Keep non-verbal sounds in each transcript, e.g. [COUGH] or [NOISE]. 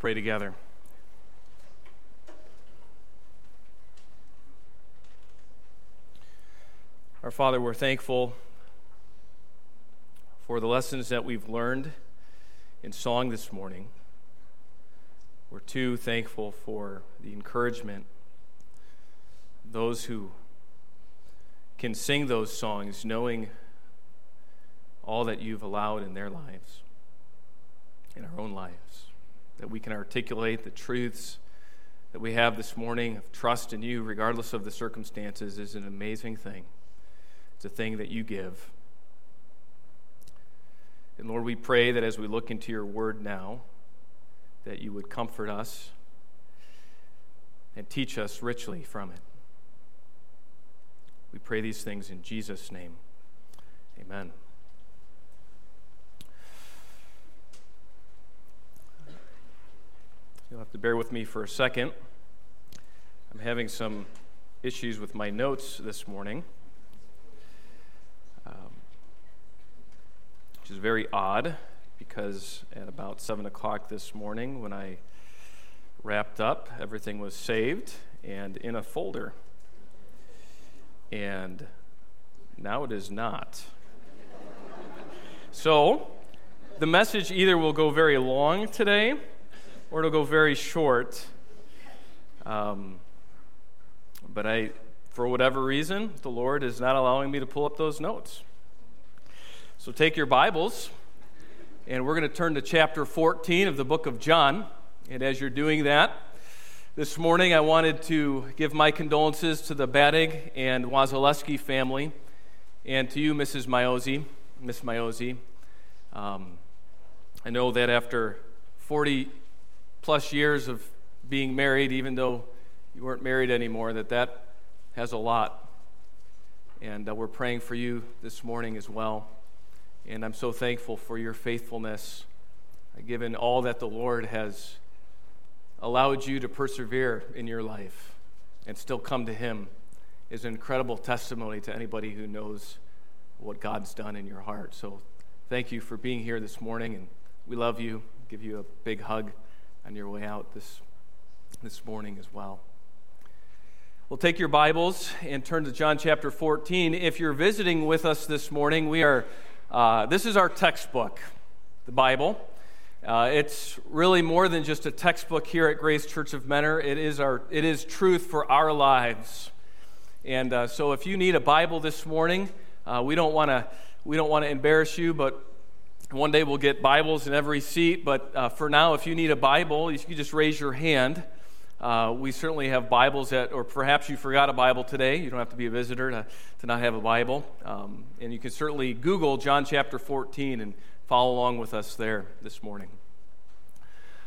pray together. Our Father, we're thankful for the lessons that we've learned in song this morning. We're too thankful for the encouragement, those who can sing those songs knowing all that you've allowed in their lives, in our own lives that we can articulate the truths that we have this morning of trust in you, regardless of the circumstances, is an amazing thing. It's a thing that you give. And Lord, we pray that as we look into your word now, that you would comfort us and teach us richly from it. We pray these things in Jesus' name. Amen. You'll have to bear with me for a second. I'm having some issues with my notes this morning, um, which is very odd because at about 7 o'clock this morning, when I wrapped up, everything was saved and in a folder. And now it is not. [LAUGHS] so, the message either will go very long today or it'll go very short. Um, but I, for whatever reason, the Lord is not allowing me to pull up those notes. So take your Bibles, and we're going to turn to chapter 14 of the book of John. And as you're doing that, this morning I wanted to give my condolences to the Badig and Wazaleski family, and to you, Mrs. Miosi, Miss Miosi. Um, I know that after 40 plus years of being married, even though you weren't married anymore, that that has a lot. And uh, we're praying for you this morning as well. And I'm so thankful for your faithfulness, uh, given all that the Lord has allowed you to persevere in your life and still come to Him is an incredible testimony to anybody who knows what God's done in your heart. So thank you for being here this morning, and we love you. Give you a big hug on your way out this, this morning as well. Well, take your Bibles and turn to John chapter 14. If you're visiting with us this morning, we are, uh, this is our textbook, the Bible. Uh, it's really more than just a textbook here at Grace Church of Mentor. It is, our, it is truth for our lives. And uh, so if you need a Bible this morning, uh, we don't want to we don't want to embarrass you, but one day we'll get Bibles in every seat, but uh, for now, if you need a Bible, you can just raise your hand. Uh, we certainly have Bibles that, or perhaps you forgot a Bible today. You don't have to be a visitor to, to not have a Bible. Um, and you can certainly Google John chapter 14 and follow along with us there this morning.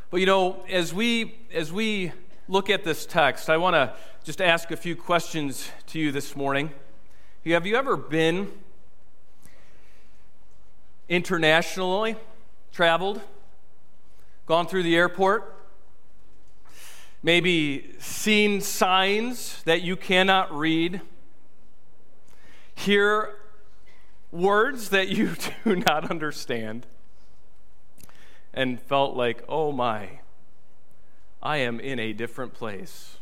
But you know, as we, as we look at this text, I want to just ask a few questions to you this morning. Have you ever been internationally traveled, gone through the airport, maybe seen signs that you cannot read, hear words that you [LAUGHS] do not understand, and felt like, oh my, I am in a different place.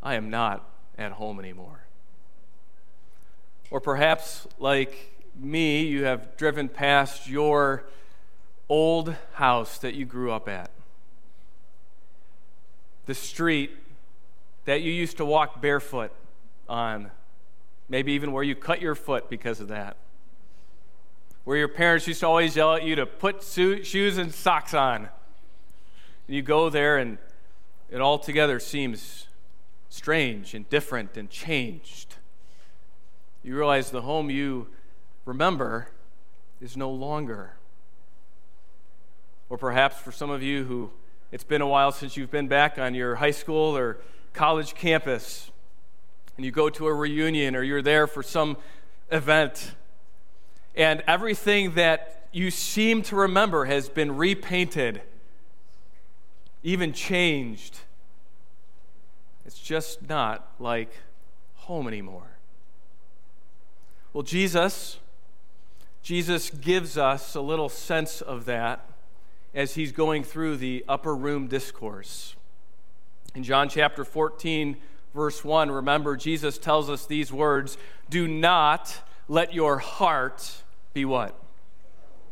I am not at home anymore. Or perhaps, like me, you have driven past your old house that you grew up at, the street that you used to walk barefoot on, maybe even where you cut your foot because of that, where your parents used to always yell at you to put shoes and socks on. And you go there, and it altogether seems strange and different and changed. You realize the home you remember is no longer. Or perhaps for some of you who it's been a while since you've been back on your high school or college campus and you go to a reunion or you're there for some event and everything that you seem to remember has been repainted, even changed. It's just not like home anymore. Well, Jesus Jesus gives us a little sense of that as he's going through the upper room discourse. In John chapter 14, verse 1, remember, Jesus tells us these words Do not let your heart be what?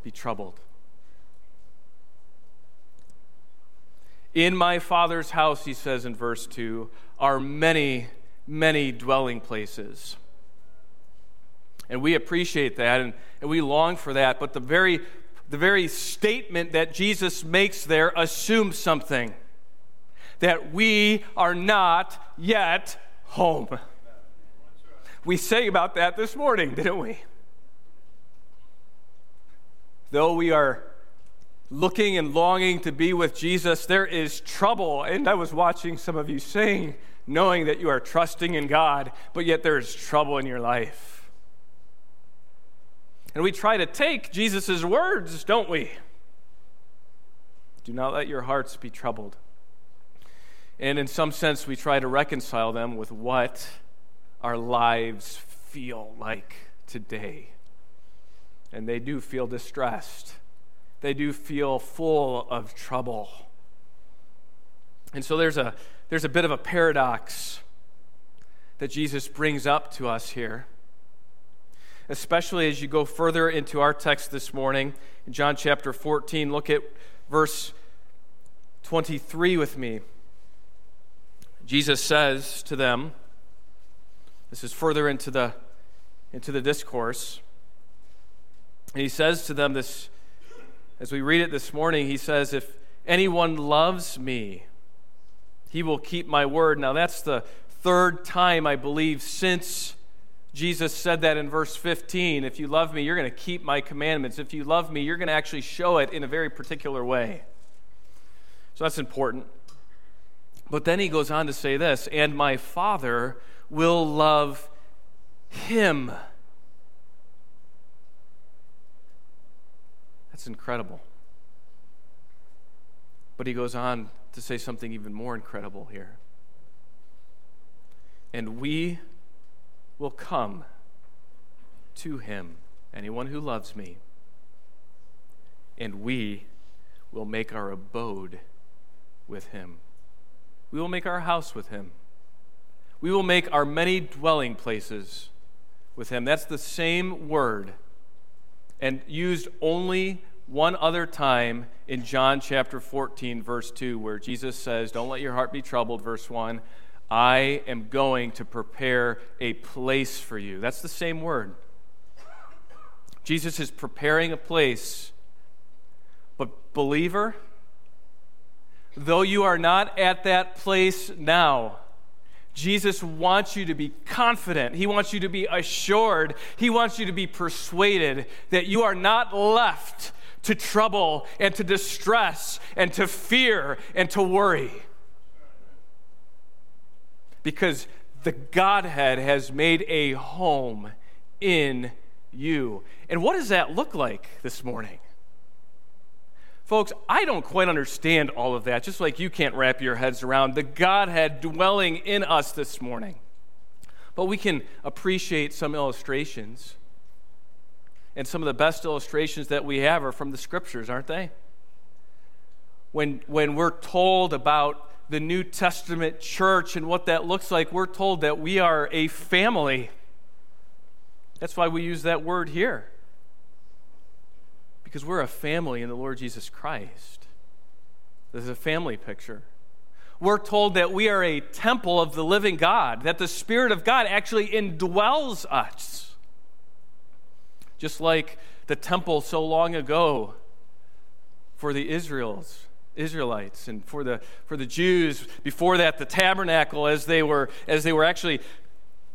Be troubled. In my Father's house, he says in verse 2, are many, many dwelling places. And we appreciate that and, and we long for that, but the very, the very statement that Jesus makes there assumes something that we are not yet home. We sang about that this morning, didn't we? Though we are looking and longing to be with Jesus, there is trouble. And I was watching some of you sing, knowing that you are trusting in God, but yet there is trouble in your life. And we try to take Jesus' words, don't we? Do not let your hearts be troubled. And in some sense, we try to reconcile them with what our lives feel like today. And they do feel distressed they do feel full of trouble. And so there's a, there's a bit of a paradox that Jesus brings up to us here, especially as you go further into our text this morning in John chapter 14. Look at verse 23 with me. Jesus says to them, this is further into the, into the discourse, and he says to them this as we read it this morning, he says, If anyone loves me, he will keep my word. Now, that's the third time, I believe, since Jesus said that in verse 15. If you love me, you're going to keep my commandments. If you love me, you're going to actually show it in a very particular way. So that's important. But then he goes on to say this and my Father will love him That's incredible. But he goes on to say something even more incredible here. And we will come to him, anyone who loves me, and we will make our abode with him. We will make our house with him. We will make our many dwelling places with him. That's the same word and used only one other time in John chapter 14, verse 2, where Jesus says, Don't let your heart be troubled, verse 1. I am going to prepare a place for you. That's the same word. Jesus is preparing a place. But, believer, though you are not at that place now, Jesus wants you to be confident. He wants you to be assured. He wants you to be persuaded that you are not left to trouble and to distress and to fear and to worry. Because the Godhead has made a home in you. And what does that look like this morning? Folks, I don't quite understand all of that, just like you can't wrap your heads around the Godhead dwelling in us this morning. But we can appreciate some illustrations. And some of the best illustrations that we have are from the scriptures, aren't they? When, when we're told about the New Testament church and what that looks like, we're told that we are a family. That's why we use that word here because we're a family in the Lord Jesus Christ. This is a family picture. We're told that we are a temple of the living God, that the Spirit of God actually indwells us. Just like the temple so long ago for the Israels, Israelites and for the for the Jews before that the tabernacle as they were as they were actually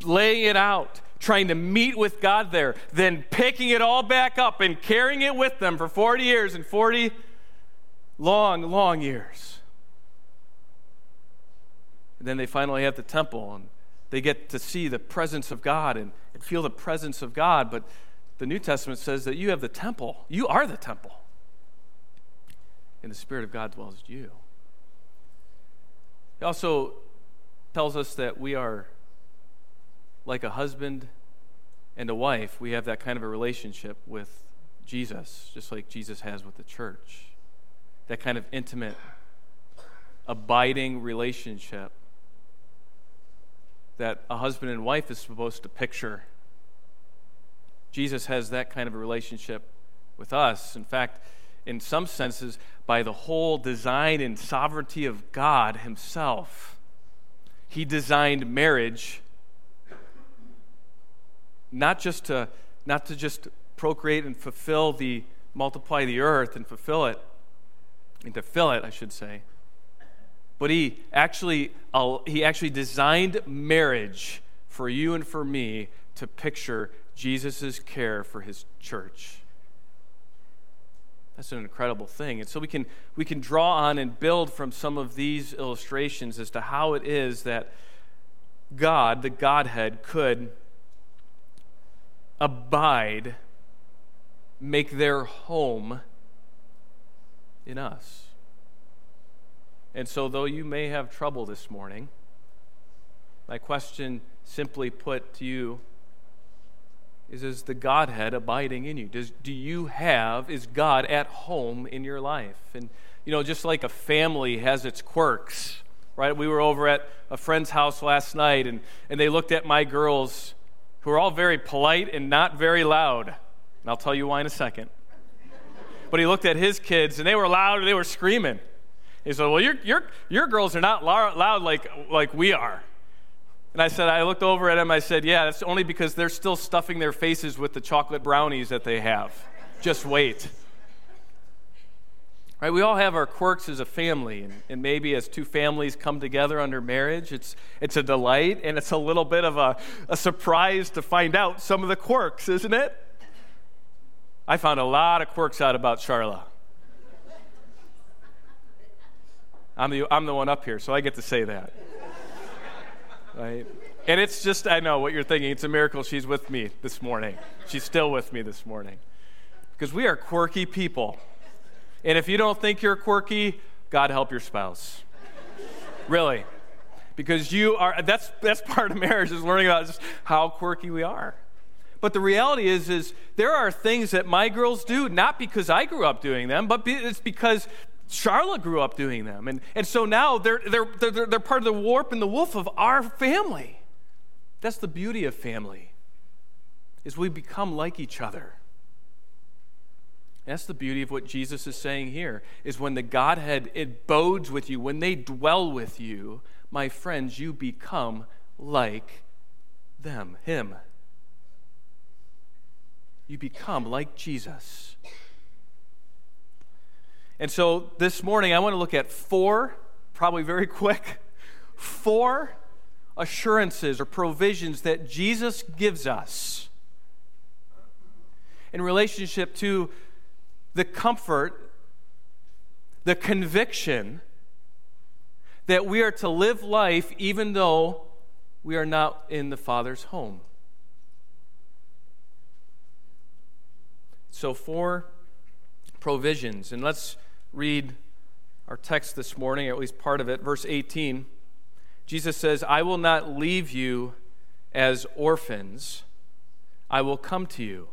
laying it out trying to meet with God there, then picking it all back up and carrying it with them for 40 years and 40 long, long years. And then they finally have the temple and they get to see the presence of God and, and feel the presence of God. But the New Testament says that you have the temple. You are the temple. And the Spirit of God dwells in you. It also tells us that we are like a husband and a wife, we have that kind of a relationship with Jesus, just like Jesus has with the church. that kind of intimate, abiding relationship that a husband and wife is supposed to picture. Jesus has that kind of a relationship with us. In fact, in some senses, by the whole design and sovereignty of God Himself, He designed marriage not just to, not to just procreate and fulfill the, multiply the earth and fulfill it, and to fill it, I should say, but he actually, he actually designed marriage for you and for me to picture Jesus' care for his church. That's an incredible thing. And so we can, we can draw on and build from some of these illustrations as to how it is that God, the Godhead, could abide, make their home in us. And so, though you may have trouble this morning, my question simply put to you is Is the Godhead abiding in you? Does, do you have, is God at home in your life? And, you know, just like a family has its quirks, right? We were over at a friend's house last night, and, and they looked at my girls, who are all very polite and not very loud. And I'll tell you why in a second. But he looked at his kids, and they were loud, and they were screaming. He said, Well, your, your, your girls are not loud like, like we are. And I said, I looked over at him. I said, Yeah, that's only because they're still stuffing their faces with the chocolate brownies that they have. Just wait. Right? We all have our quirks as a family, and, and, maybe as two families come together under marriage, it's, it's a delight and it's a little bit of a, a surprise to find out some of the quirks, isn't it? I found a lot of quirks out about Charla. I'm the, I'm the one up here, so I get to say that. Right? And it's just, I know what you're thinking. It's a miracle she's with me this morning. She's still with me this morning. Because we are quirky people. And if you don't think you're quirky, God help your spouse. really. Because you are, that's, that's part of marriage is learning about just how quirky we are. But the reality is, is there are things that my girls do, not because I grew up doing them, but it's because Charlotte grew up doing them. And, and so now they're, they're, they're, they're part of the warp and the woof of our family. That's the beauty of family, is we become like each other. That's the beauty of what Jesus is saying here, is when the Godhead it bodes with you, when they dwell with you, my friends, you become like them, him. You become like Jesus. And so this morning, I want to look at four, probably very quick, four assurances or provisions that Jesus gives us in relationship to the comfort, the conviction that we are to live life even though we are not in the Father's home. So, four provisions. And let's read our text this morning, at least part of it, verse 18. Jesus says, I will not leave you as orphans, I will come to you.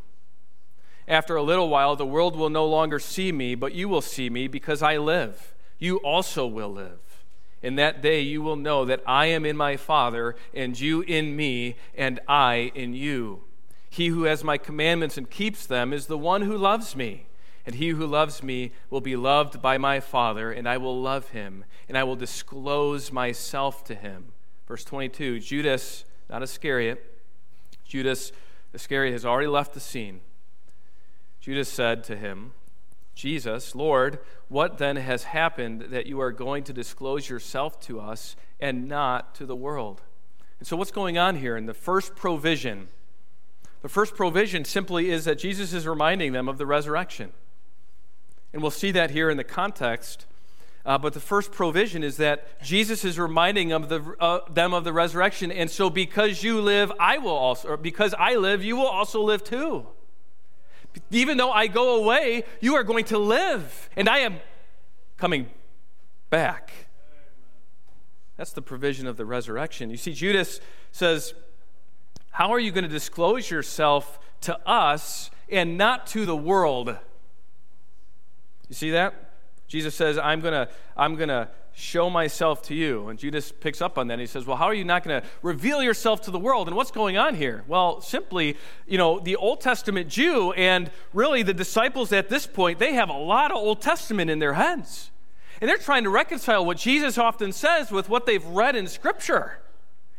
After a little while, the world will no longer see me, but you will see me because I live. You also will live. In that day, you will know that I am in my Father, and you in me, and I in you. He who has my commandments and keeps them is the one who loves me. And he who loves me will be loved by my Father, and I will love him, and I will disclose myself to him. Verse 22 Judas, not Iscariot, Judas Iscariot has already left the scene. Judas said to him, Jesus, Lord, what then has happened that you are going to disclose yourself to us and not to the world? And so, what's going on here in the first provision? The first provision simply is that Jesus is reminding them of the resurrection. And we'll see that here in the context. Uh, but the first provision is that Jesus is reminding of the, uh, them of the resurrection. And so, because you live, I will also, because I live, you will also live too. Even though I go away, you are going to live, and I am coming back. That's the provision of the resurrection. You see, Judas says, How are you going to disclose yourself to us and not to the world? You see that? Jesus says, I'm going to I'm going to show myself to you. And Judas picks up on that. And he says, Well, how are you not going to reveal yourself to the world? And what's going on here? Well, simply, you know, the Old Testament Jew and really the disciples at this point, they have a lot of Old Testament in their heads. And they're trying to reconcile what Jesus often says with what they've read in Scripture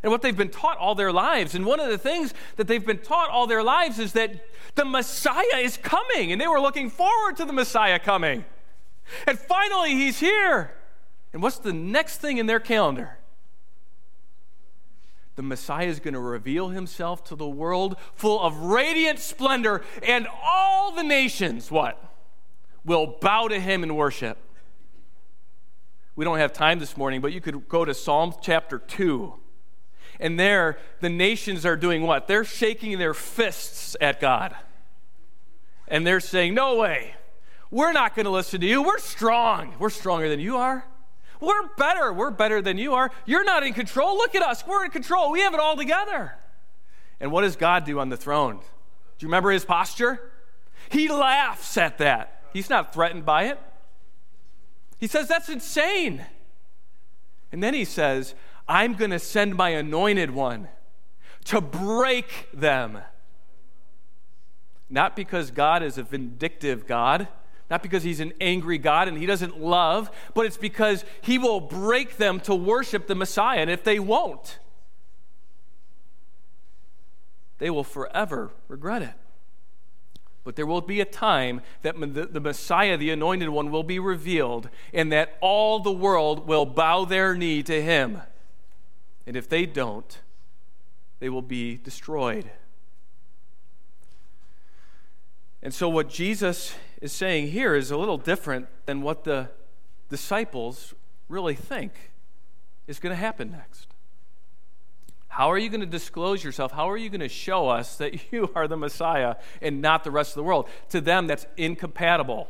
and what they've been taught all their lives. And one of the things that they've been taught all their lives is that the Messiah is coming, and they were looking forward to the Messiah coming. And finally, he's here. And what's the next thing in their calendar? The Messiah is going to reveal himself to the world full of radiant splendor, and all the nations, what? Will bow to him in worship. We don't have time this morning, but you could go to Psalm chapter 2. And there, the nations are doing what? They're shaking their fists at God. And they're saying, No way. We're not going to listen to you. We're strong. We're stronger than you are. We're better. We're better than you are. You're not in control. Look at us. We're in control. We have it all together. And what does God do on the throne? Do you remember his posture? He laughs at that. He's not threatened by it. He says, That's insane. And then he says, I'm going to send my anointed one to break them. Not because God is a vindictive God, not because he's an angry God and he doesn't love, but it's because he will break them to worship the Messiah. And if they won't, they will forever regret it. But there will be a time that the, Messiah, the anointed one, will be revealed, and that all the world will bow their knee to him. And if they don't, they will be destroyed. And so, what Jesus is saying here is a little different than what the disciples really think is going to happen next. How are you going to disclose yourself? How are you going to show us that [LAUGHS] you are the Messiah and not the rest of the world? To them, that's incompatible,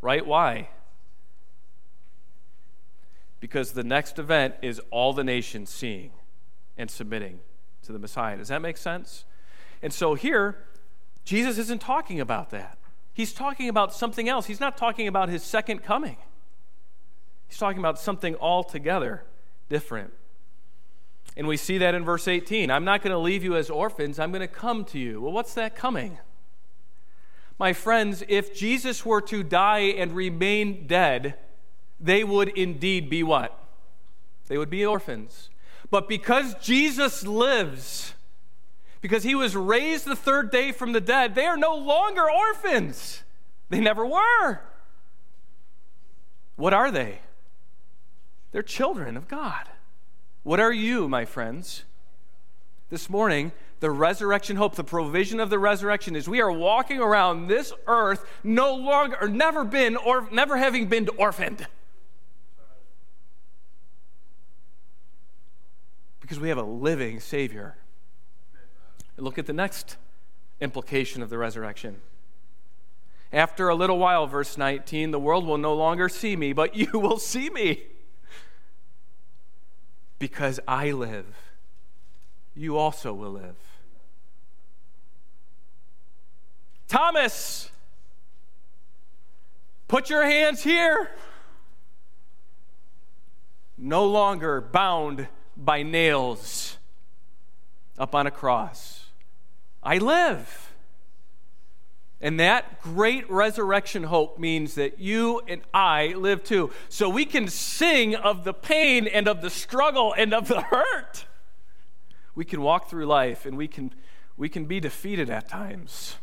right? Why? Because the next event is all the nations seeing and submitting to the Messiah. Does that make sense? And so here, Jesus isn't talking about that. He's talking about something else. He's not talking about his second coming. He's talking about something altogether different. And we see that in verse 18. I'm not going to leave you as orphans, I'm going to come to you. Well, what's that coming? My friends, if Jesus were to die and remain dead, they would indeed be what? They would be orphans. But because Jesus lives, because he was raised the third day from the dead, they are no longer orphans. They never were. What are they? They're children of God. What are you, my friends? This morning, the resurrection hope, the provision of the resurrection is we are walking around this earth no longer or never been or never having been orphaned. Because we have a living Savior Look at the next implication of the resurrection. After a little while, verse 19, the world will no longer see me, but [LAUGHS] you will see me. Because I live, you also will live. Thomas, put your hands here. No longer bound by nails up on a cross. I live. And that great resurrection hope means that you and I live too. So we can sing of the pain and of the struggle and of the hurt. We can walk through life and we can, we can be defeated at times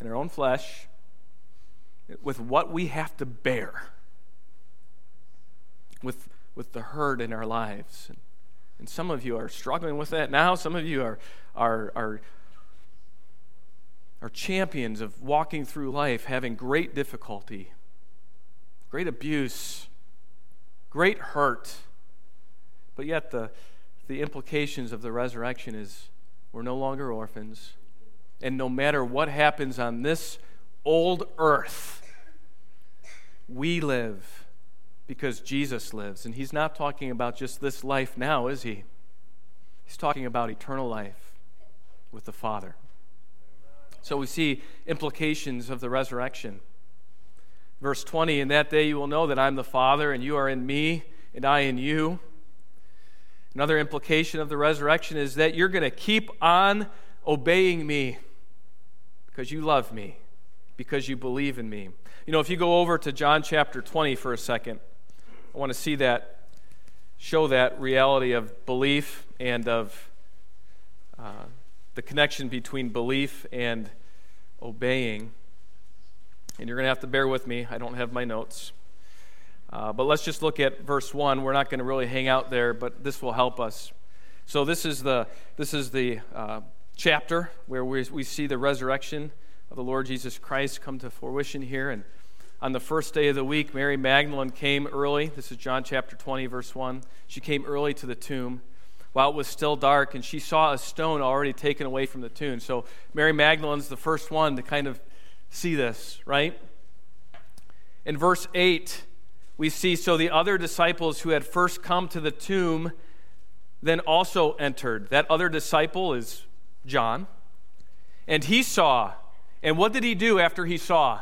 in our own flesh with what we have to bear, with, with the hurt in our lives. And, and some of you are struggling with that now. Some of you are, are, are, are champions of walking through life having great difficulty, great abuse, great hurt. But yet, the, the implications of the resurrection is we're no longer orphans. And no matter what happens on this old earth, we live because Jesus lives. And he's not talking about just this life now, is he? He's talking about eternal life with the Father. So we see implications of the resurrection. Verse 20 In that day you will know that I'm the Father, and you are in me, and I in you. Another implication of the resurrection is that you're going to keep on obeying me because you love me, because you believe in me. You know, if you go over to John chapter 20 for a second, I want to see that, show that reality of belief and of uh, the connection between belief and obeying. And you're going to have to bear with me. I don't have my notes. Uh, but let's just look at verse 1. We're not going to really hang out there, but this will help us. So, this is the, this is the uh, chapter where we, we see the resurrection of the Lord Jesus Christ come to fruition here. And on the first day of the week, Mary Magdalene came early. This is John chapter 20, verse 1. She came early to the tomb while it was still dark, and she saw a stone already taken away from the tomb. So, Mary Magdalene's the first one to kind of see this, right? In verse 8, we see so the other disciples who had first come to the tomb then also entered. That other disciple is John. And he saw. And what did he do after he saw?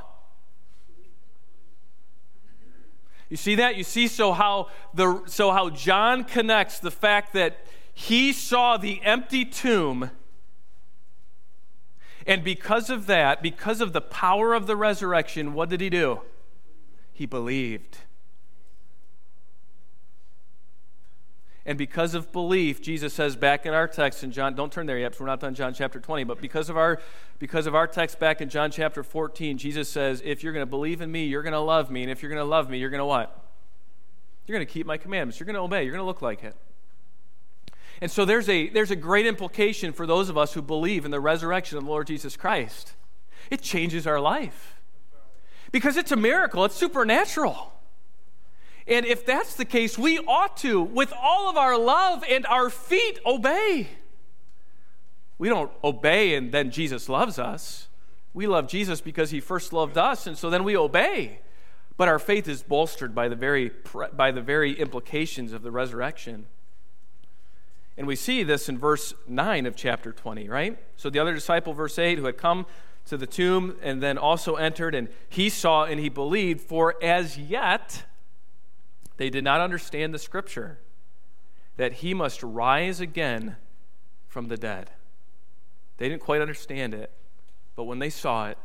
You see that? You see so how the so how John connects the fact that he saw the empty tomb and because of that, because of the power of the resurrection, what did he do? He believed. And because of belief, Jesus says back in our text in John, don't turn there yet, we're not done John chapter 20, but because of our because of our text back in John chapter 14, Jesus says, if you're going to believe in me, you're going to love me, and if you're going to love me, you're going to what? You're going to keep my commandments. You're going to obey. You're going to look like it. And so there's a, there's a great implication for those of us who believe in the resurrection of the Lord Jesus Christ. It changes our life because it's a miracle, it's supernatural. And if that's the case, we ought to, with all of our love and our feet, obey. We don't obey and then Jesus loves us. We love Jesus because he first loved us, and so then we obey. But our faith is bolstered by the very, by the very implications of the resurrection. And we see this in verse 9 of chapter 20, right? So the other disciple, verse 8, who had come to the tomb and then also entered, and he saw and he believed, for as yet they did not understand the scripture that he must rise again from the dead. They didn't quite understand it, but when they saw it,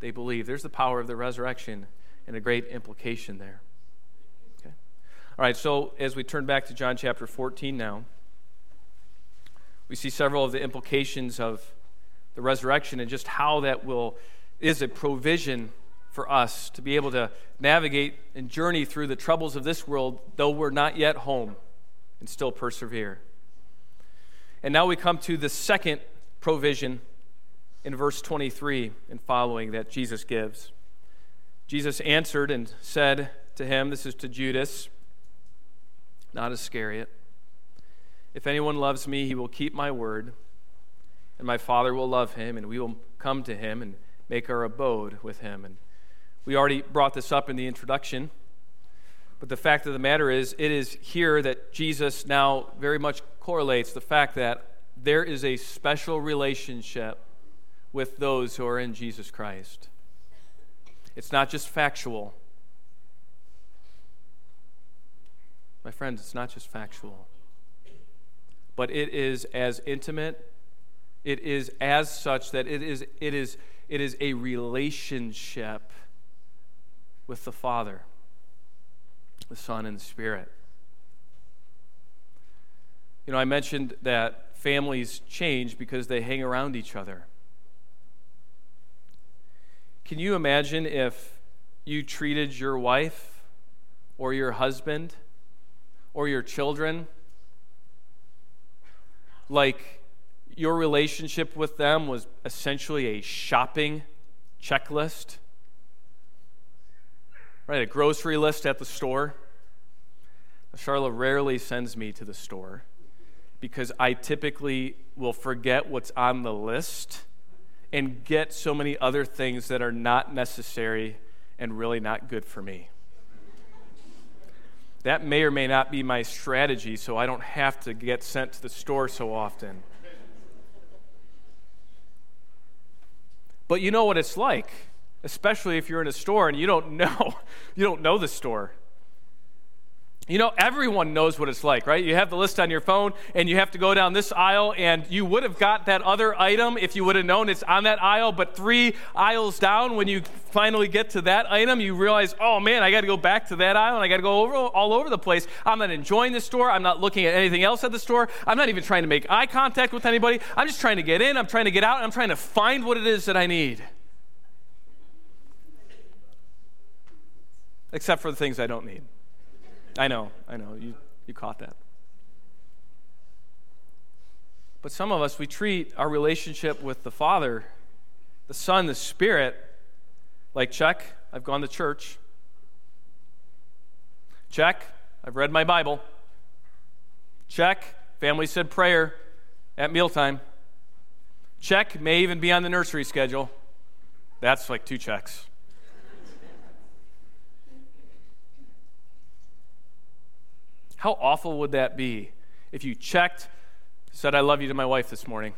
they believed. There's the power of the resurrection and a great implication there. Okay. All right, so as we turn back to John chapter 14 now, we see several of the implications of the resurrection and just how that will is a provision for us to be able to navigate and journey through the troubles of this world though we're not yet home and still persevere. And now we come to the second provision in verse 23 and following that Jesus gives. Jesus answered and said to him, This is to Judas, not Iscariot. If anyone loves me, he will keep my word, and my Father will love him, and we will come to him and make our abode with him. And we already brought this up in the introduction, but the fact of the matter is, it is here that Jesus now very much correlates the fact that there is a special relationship with those who are in Jesus Christ. It's not just factual. My friends, it's not just factual but it is as intimate. It is as such that it is, it is, it is a relationship with the Father, the Son, and the Spirit. You know, I mentioned that families change because they hang around each other. Can you imagine if you treated your wife or your husband or your children like your relationship with them was essentially a shopping checklist, right? A grocery list at the store. Charlotte rarely sends me to the store because I typically will forget what's on the list and get so many other things that are not necessary and really not good for me. That may or may not be my strategy, so I don't have to get sent to the store so often. But you know what it's like especially if you're in a store and you don't know [LAUGHS] you don't know the store. You know, everyone knows what it's like, right? You have the list on your phone and you have to go down this aisle, and you would have got that other item if you would have known it's on that aisle. But three aisles down, when you finally get to that item, you realize, oh man, I got to go back to that aisle and I got to go over, all over the place. I'm not enjoying the store. I'm not looking at anything else at the store. I'm not even trying to make eye contact with anybody. I'm just trying to get in, I'm trying to get out, I'm trying to find what it is that I need. Except for the things I don't need. I know, I know. You, you caught that. But some of us, we treat our relationship with the Father, the Son, the Spirit, like check, I've gone to church. Check, I've read my Bible. Check, family said prayer at mealtime. Check, may even be on the nursery schedule. That's like two checks. How awful would that be if you checked, said, I love you to my wife this morning?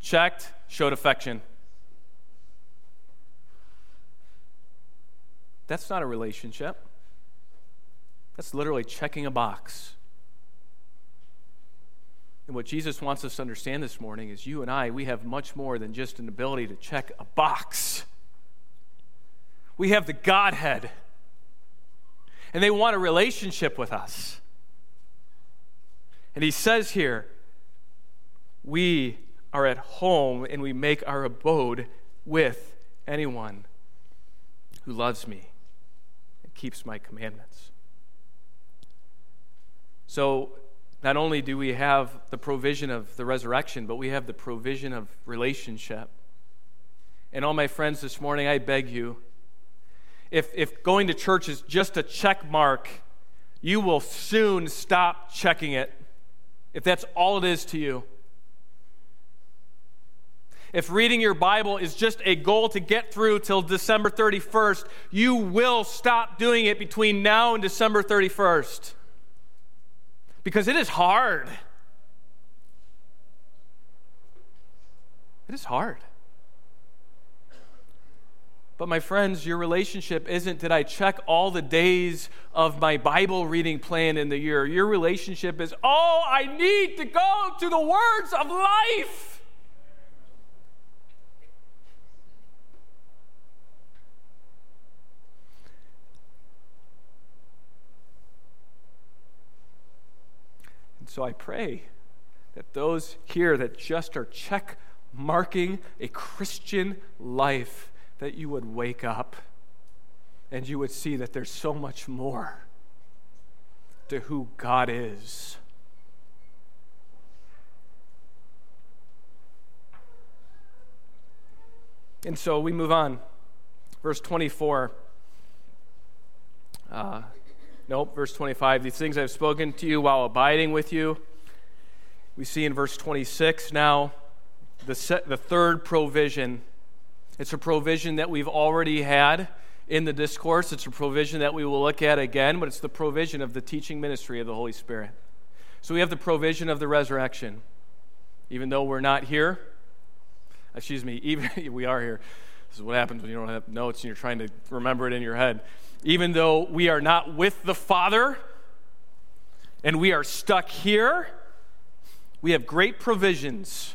Checked, showed affection. That's not a relationship. That's literally checking a box. And what Jesus wants us to understand this morning is you and I, we have much more than just an ability to check a box. We have the Godhead and they want a relationship with us. And he says here, we are at home and we make our abode with anyone who loves me and keeps my commandments. So, not only do we have the provision of the resurrection, but we have the provision of relationship. And all my friends this morning, I beg you, if, if going to church is just a check mark, you will soon stop checking it if that's all it is to you. If reading your Bible is just a goal to get through till December 31st, you will stop doing it between now and December 31st. Because it is hard. It is hard. But, my friends, your relationship isn't did I check all the days of my Bible reading plan in the year? Your relationship is, oh, I need to go to the words of life. And so I pray that those here that just are check marking a Christian life that you would wake up and you would see that there's so much more to who God is. And so we move on. Verse 24. Uh, nope, verse 25. These things I've spoken to you while abiding with you. We see in verse 26 now the, set, the third provision it's a provision that we've already had in the discourse. It's a provision that we will look at again, but it's the provision of the teaching ministry of the Holy Spirit. So we have the provision of the resurrection. Even though we're not here, excuse me, [LAUGHS] even we are here. This is what happens when you don't have notes and you're trying to remember it in your head. Even though we are not with the Father and we are stuck here, we have great provisions.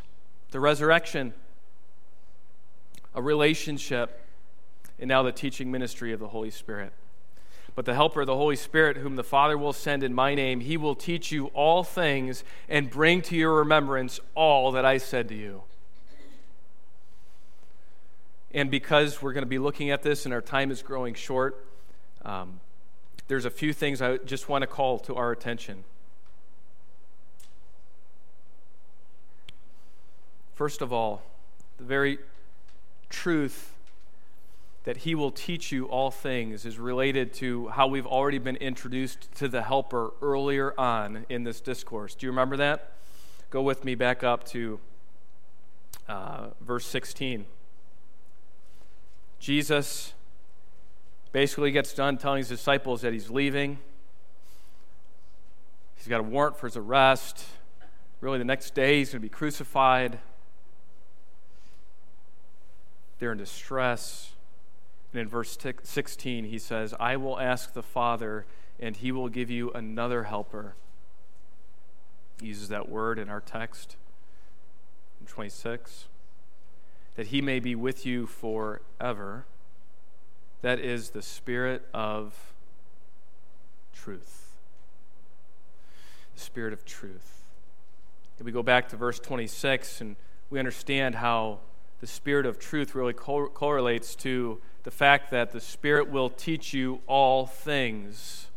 The resurrection, a relationship, and now the teaching ministry of the Holy Spirit. But the Helper, the Holy Spirit, whom the Father will send in my name, he will teach you all things and bring to your remembrance all that I said to you. And because we're going to be looking at this and our time is growing short, um, there's a few things I just want to call to our attention. First of all, the very truth that he will teach you all things is related to how we've already been introduced to the helper earlier on in this discourse. Do you remember that? Go with me back up to uh, verse 16. Jesus basically gets done telling his disciples that he's leaving. He's got a warrant for his arrest. Really, the next day he's going to be crucified. They're in distress. And in verse 16, he says, I will ask the Father, and he will give you another helper. He uses that word in our text in 26 that he may be with you forever. That is the Spirit of truth. The Spirit of truth. If we go back to verse 26 and we understand how the Spirit of truth really co- correlates to the fact that the Spirit will teach you all things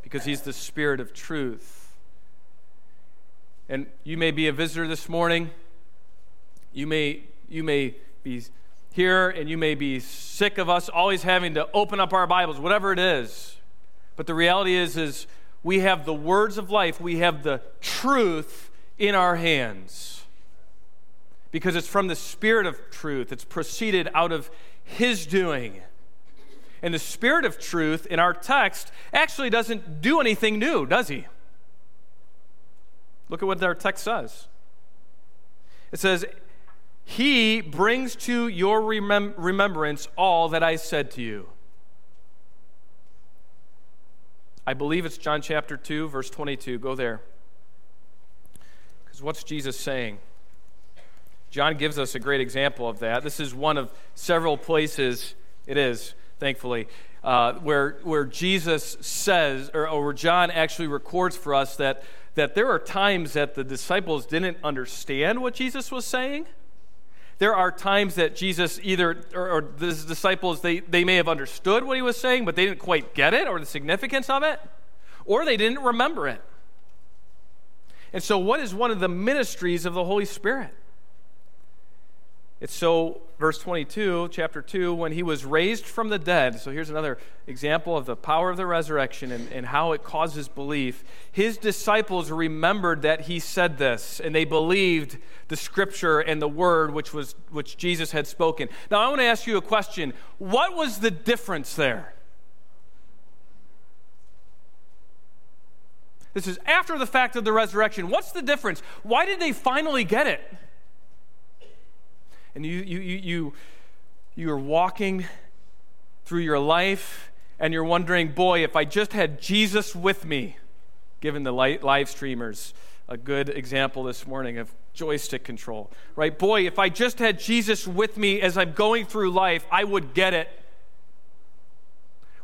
because He's the Spirit of truth. And you may be a visitor this morning. You may you may be here and you may be sick of us always having to open up our Bibles, whatever it is. But the reality is, is we have the words of life, we have the truth in our hands. Because it's from the Spirit of truth, it's proceeded out of His doing. And the Spirit of truth in our text actually doesn't do anything new, does He? Look at what our text says. It says, he brings to your remem- remembrance all that I said to you. I believe it's John chapter 2, verse 22. Go there. Because what's Jesus saying? John gives us a great example of that. This is one of several places, it is, thankfully, uh, where, where Jesus says, or, or where John actually records for us that, that there are times that the disciples didn't understand what Jesus was saying there are times that Jesus either, or, or the disciples, they, they may have understood what he was saying, but they didn't quite get it or the significance of it, or they didn't remember it. And so, what is one of the ministries of the Holy Spirit? It's so, verse 22, chapter 2, when he was raised from the dead. So here's another example of the power of the resurrection and, and how it causes belief. His disciples remembered that he said this, and they believed the scripture and the word which, was, which Jesus had spoken. Now, I want to ask you a question. What was the difference there? This is after the fact of the resurrection. What's the difference? Why did they finally get it? And you, you, you, you, you're walking through your life and you're wondering, boy, if I just had Jesus with me, given the live streamers a good example this morning of joystick control, right? Boy, if I just had Jesus with me as I'm going through life, I would get it.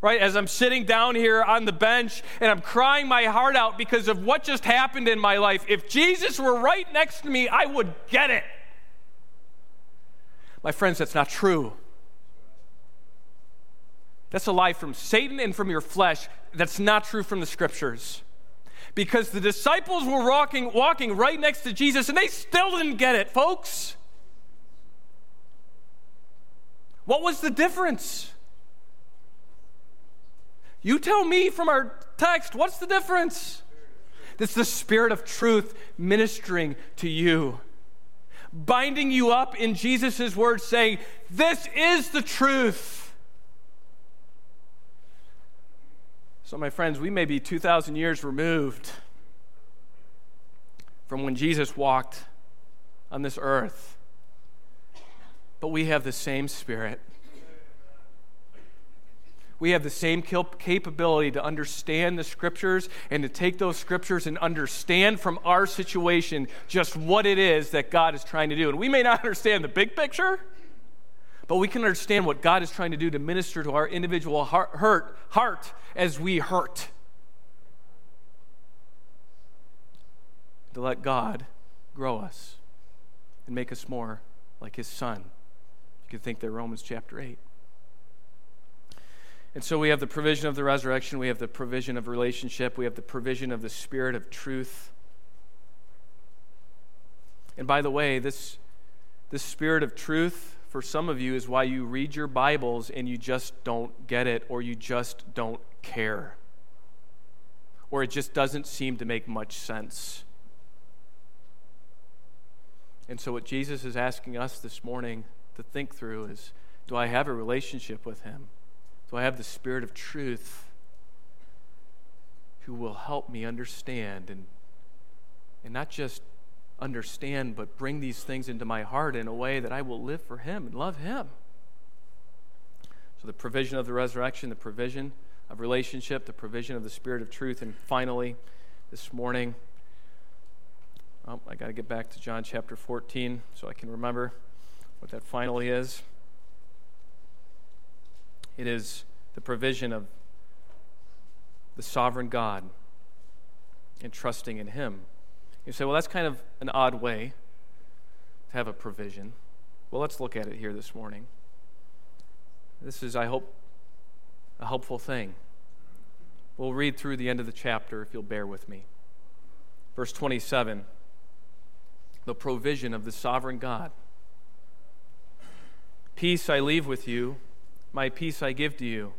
Right? As I'm sitting down here on the bench and I'm crying my heart out because of what just happened in my life, if Jesus were right next to me, I would get it. My friends, that's not true. That's a lie from Satan and from your flesh. That's not true from the scriptures. Because the disciples were walking, walking right next to Jesus and they still didn't get it, folks. What was the difference? You tell me from our text, what's the difference? It's the Spirit of truth ministering to you binding you up in Jesus' words, saying, This is the truth. So, my friends, we may be 2,000 years removed from when Jesus walked on this earth, but we have the same Spirit we have the same capability to understand the scriptures and to take those scriptures and understand from our situation just what it is that God is trying to do. And we may not [LAUGHS] understand the big picture, but we can understand what God is trying to do to minister to our individual heart, hurt, heart as we hurt. To let God grow us and make us more like His Son. You can think that Romans chapter 8. And so we have the provision of the resurrection, we have the provision of relationship, we have the provision of the spirit of truth. And by the way, this, this spirit of truth, for some of you, is why you read your Bibles and you just don't get it or you just don't care. Or it just doesn't seem to make much sense. And so, what Jesus is asking us this morning to think through is do I have a relationship with Him? Do I have the Spirit of truth who will help me understand and, and not just understand, but bring these things into my heart in a way that I will live for Him and love Him. So, the provision of the resurrection, the provision of relationship, the provision of the Spirit of truth, and finally, this morning, oh, I got to get back to John chapter 14 so I can remember what that finally is. It is the provision of the sovereign God and trusting in Him. You say, well, that's kind of an odd way to have a provision. Well, let's look at it here this morning. This is, I hope, a helpful thing. We'll read through the end of the chapter if you'll bear with me. Verse 27 the provision of the sovereign God. Peace I leave with you, my peace I give to you.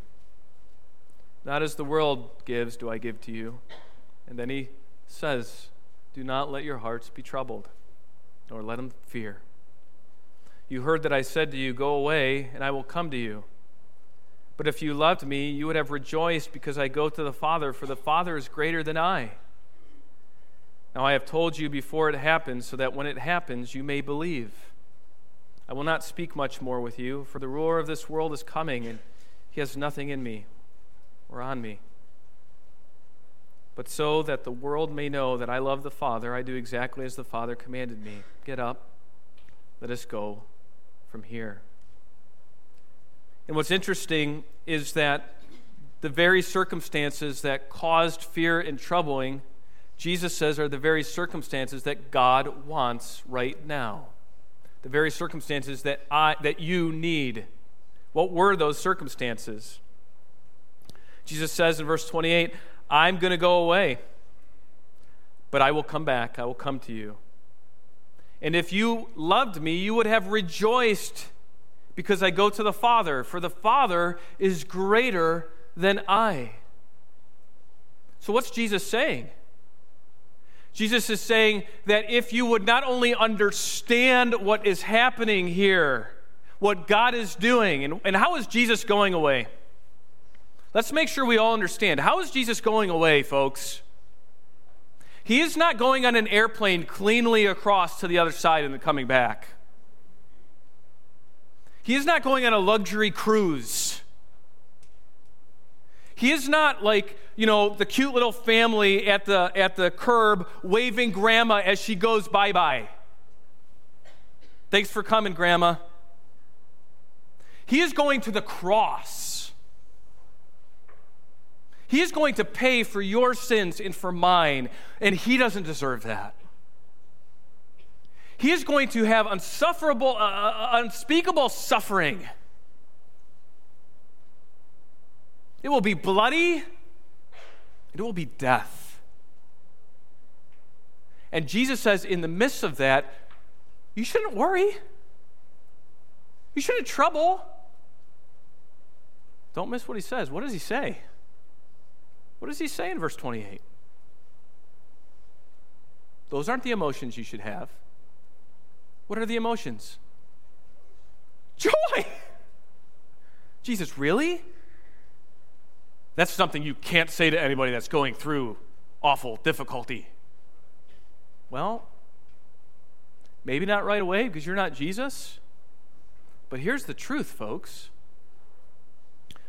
Not as the world gives, do I give to you. And then he says, Do not let your hearts be troubled, nor let them fear. You heard that I said to you, Go away, and I will come to you. But if you loved me, you would have rejoiced because I go to the Father, for the Father is greater than I. Now I have told you before it happens, so that when it happens, you may believe. I will not speak much more with you, for the ruler of this world is coming, and he has nothing in me or on me. But so that the world may know that I love the Father, I do exactly as the Father commanded me. Get up, let us go from here. And what's interesting is that the very circumstances that caused fear and troubling, Jesus says, are the very circumstances that God wants right now. The very circumstances that, I, that you need. What were those circumstances? Jesus says in verse 28 I'm going to go away, but I will come back. I will come to you. And if you loved me, you would have rejoiced because I go to the Father, for the Father is greater than I. So, what's Jesus saying? Jesus is saying that if you would not only understand what is happening here, what God is doing, and, and how is Jesus going away? Let's make sure we all understand. How is Jesus going away, folks? He is not going on an airplane cleanly across to the other side and then coming back. He is not going on a luxury cruise. He is not like, you know, the cute little family at the, at the curb waving grandma as she goes bye bye. Thanks for coming, grandma. He is going to the cross. He is going to pay for your sins and for mine, and he doesn't deserve that. He is going to have unsufferable, uh, uh, unspeakable suffering. It will be bloody, it will be death. And Jesus says, in the midst of that, you shouldn't worry. You shouldn't trouble. Don't miss what he says. What does he say? What does he say in verse 28? Those aren't the emotions you should have. What are the emotions? Joy. [LAUGHS] Jesus, really? That's something you can't say to anybody that's going through awful difficulty. Well, maybe not right away because you're not Jesus. But here's the truth, folks.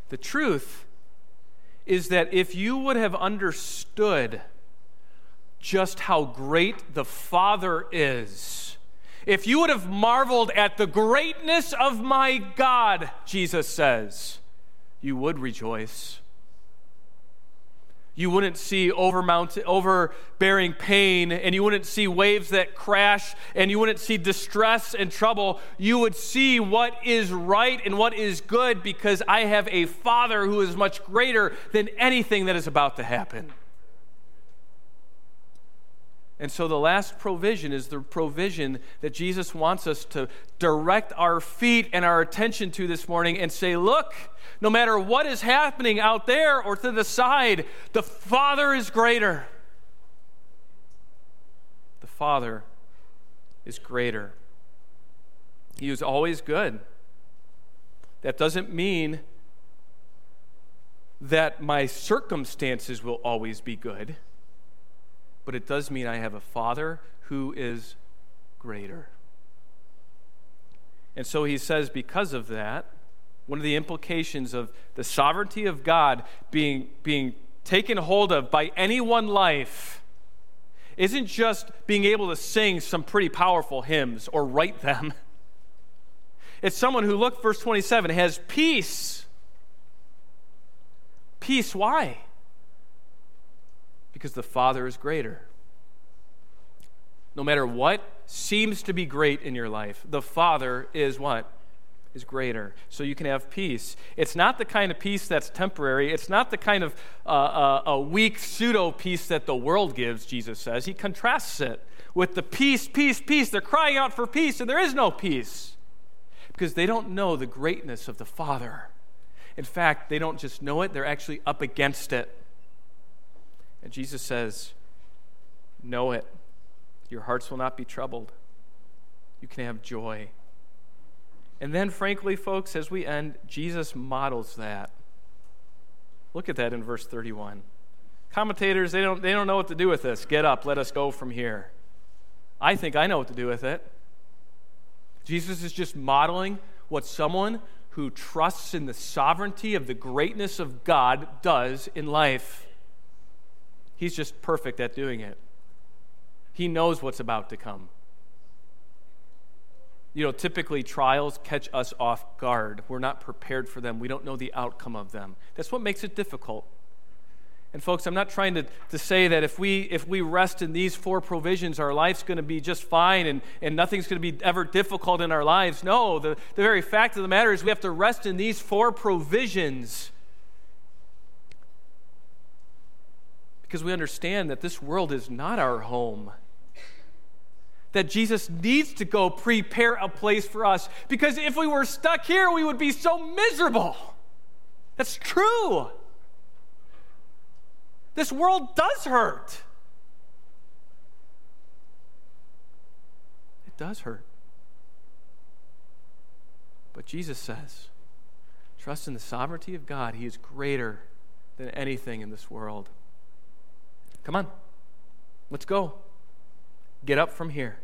The truth is that if you would have understood just how great the Father is, if you would have marveled at the greatness of my God, Jesus says, you would rejoice. You wouldn't see overbearing pain, and you wouldn't see waves that crash, and you wouldn't see distress and trouble. You would see what is right and what is good because I have a Father who is much greater than anything that is about to happen. And so the last provision is the provision that Jesus wants us to direct our feet and our attention to this morning and say, look, no matter what is happening out there or to the side, the Father is greater. The Father is greater. He is always good. That doesn't mean that my circumstances will always be good but it does mean I have a Father who is greater. And so he says, because of that, one of the implications of the sovereignty of God being, being taken hold of by any one life isn't just being able to sing some pretty powerful hymns or write them. [LAUGHS] It's someone who, look, verse 27, has peace. Peace, why? Because the Father is greater. No matter what seems to be great in your life, the Father is what? Is greater. So you can have peace. It's not the kind of peace that's temporary. It's not the kind of uh, uh, a weak pseudo peace that the world gives, Jesus says. He contrasts it with the peace, peace, peace. They're crying out for peace, and there is no peace because they don't know the greatness of the Father. In fact, they don't just know it, they're actually up against it. And Jesus says, Know it. Your hearts will not be troubled. You can have joy. And then, frankly, folks, as we end, Jesus models that. Look at that in verse 31. Commentators, they don't, they don't know what to do with this. Get up, let us go from here. I think I know what to do with it. Jesus is just modeling what someone who trusts in the sovereignty of the greatness of God does in life. He's just perfect at doing it. He knows what's about to come. You know, typically trials catch us off guard. We're not prepared for them. We don't know the outcome of them. That's what makes it difficult. And folks, I'm not trying to, to say that if we if we rest in these four provisions, our life's going to be just fine and, and nothing's going to be ever difficult in our lives. No, the, the very fact of the matter is we have to rest in these four provisions because we understand that this world is not our home that Jesus needs to go prepare a place for us. Because if we were stuck here, we would be so miserable. That's true. This world does hurt. It does hurt. But Jesus says, trust in the sovereignty of God. He is greater than anything in this world. Come on, let's go. Get up from here.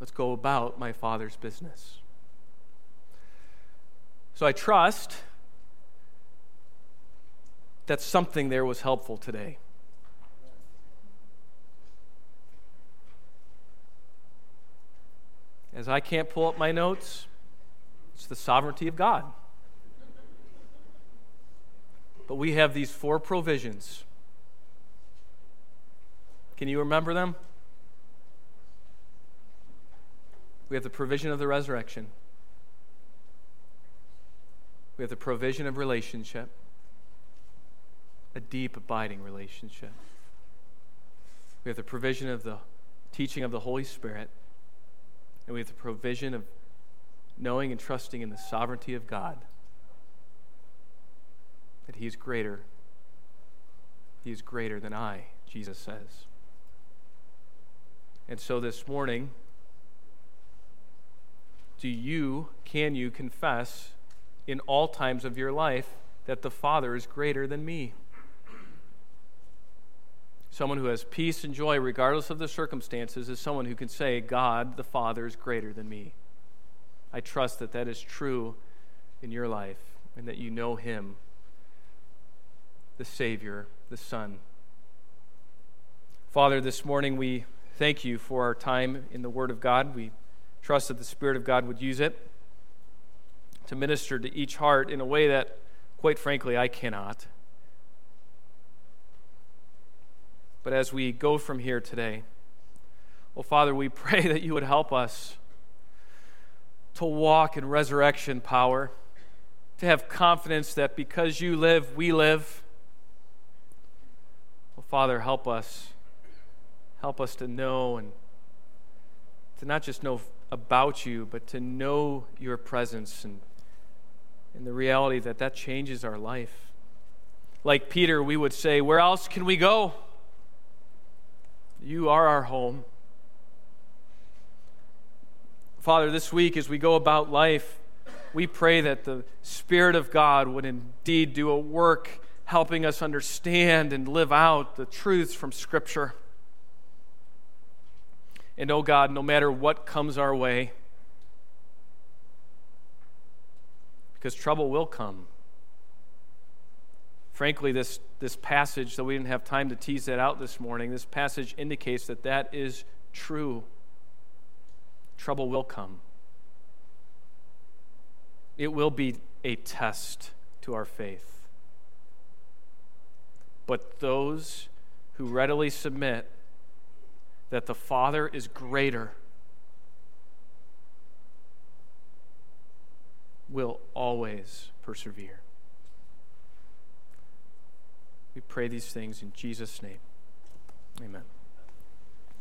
Let's go about my Father's business. So I trust that something there was helpful today. As I can't pull up my notes, it's the sovereignty of God. But we have these four provisions. Can you remember them? We have the provision of the resurrection. We have the provision of relationship, a deep, abiding relationship. We have the provision of the teaching of the Holy Spirit. And we have the provision of knowing and trusting in the sovereignty of God. That He is greater. He is greater than I, Jesus says. And so this morning, do you, can you confess in all times of your life that the Father is greater than me? Someone who has peace and joy regardless of the circumstances is someone who can say, God the Father is greater than me. I trust that that is true in your life and that you know Him, the Savior, the Son. Father, this morning we thank you for our time in the Word of God. We trust that the Spirit of God would use it to minister to each heart in a way that, quite frankly, I cannot. But as we go from here today, well, Father, we [LAUGHS] pray that you would help us to walk in resurrection power, to have confidence that because you live, we live. Father, help us. Help us to know and to not just know about you, but to know your presence and, and the reality that that changes our life. Like Peter, we would say, Where else can we go? You are our home. Father, this week as we go about life, we pray that the Spirit of God would indeed do a work helping us understand and live out the truths from Scripture. And oh God, no matter what comes our way, because trouble will come. Frankly, this, this passage, though we didn't have time to tease that out this morning, this passage indicates that that is true. Trouble will come. It will be a test to our faith. But those who readily submit that the Father is greater will always persevere. We pray these things in Jesus' name. Amen.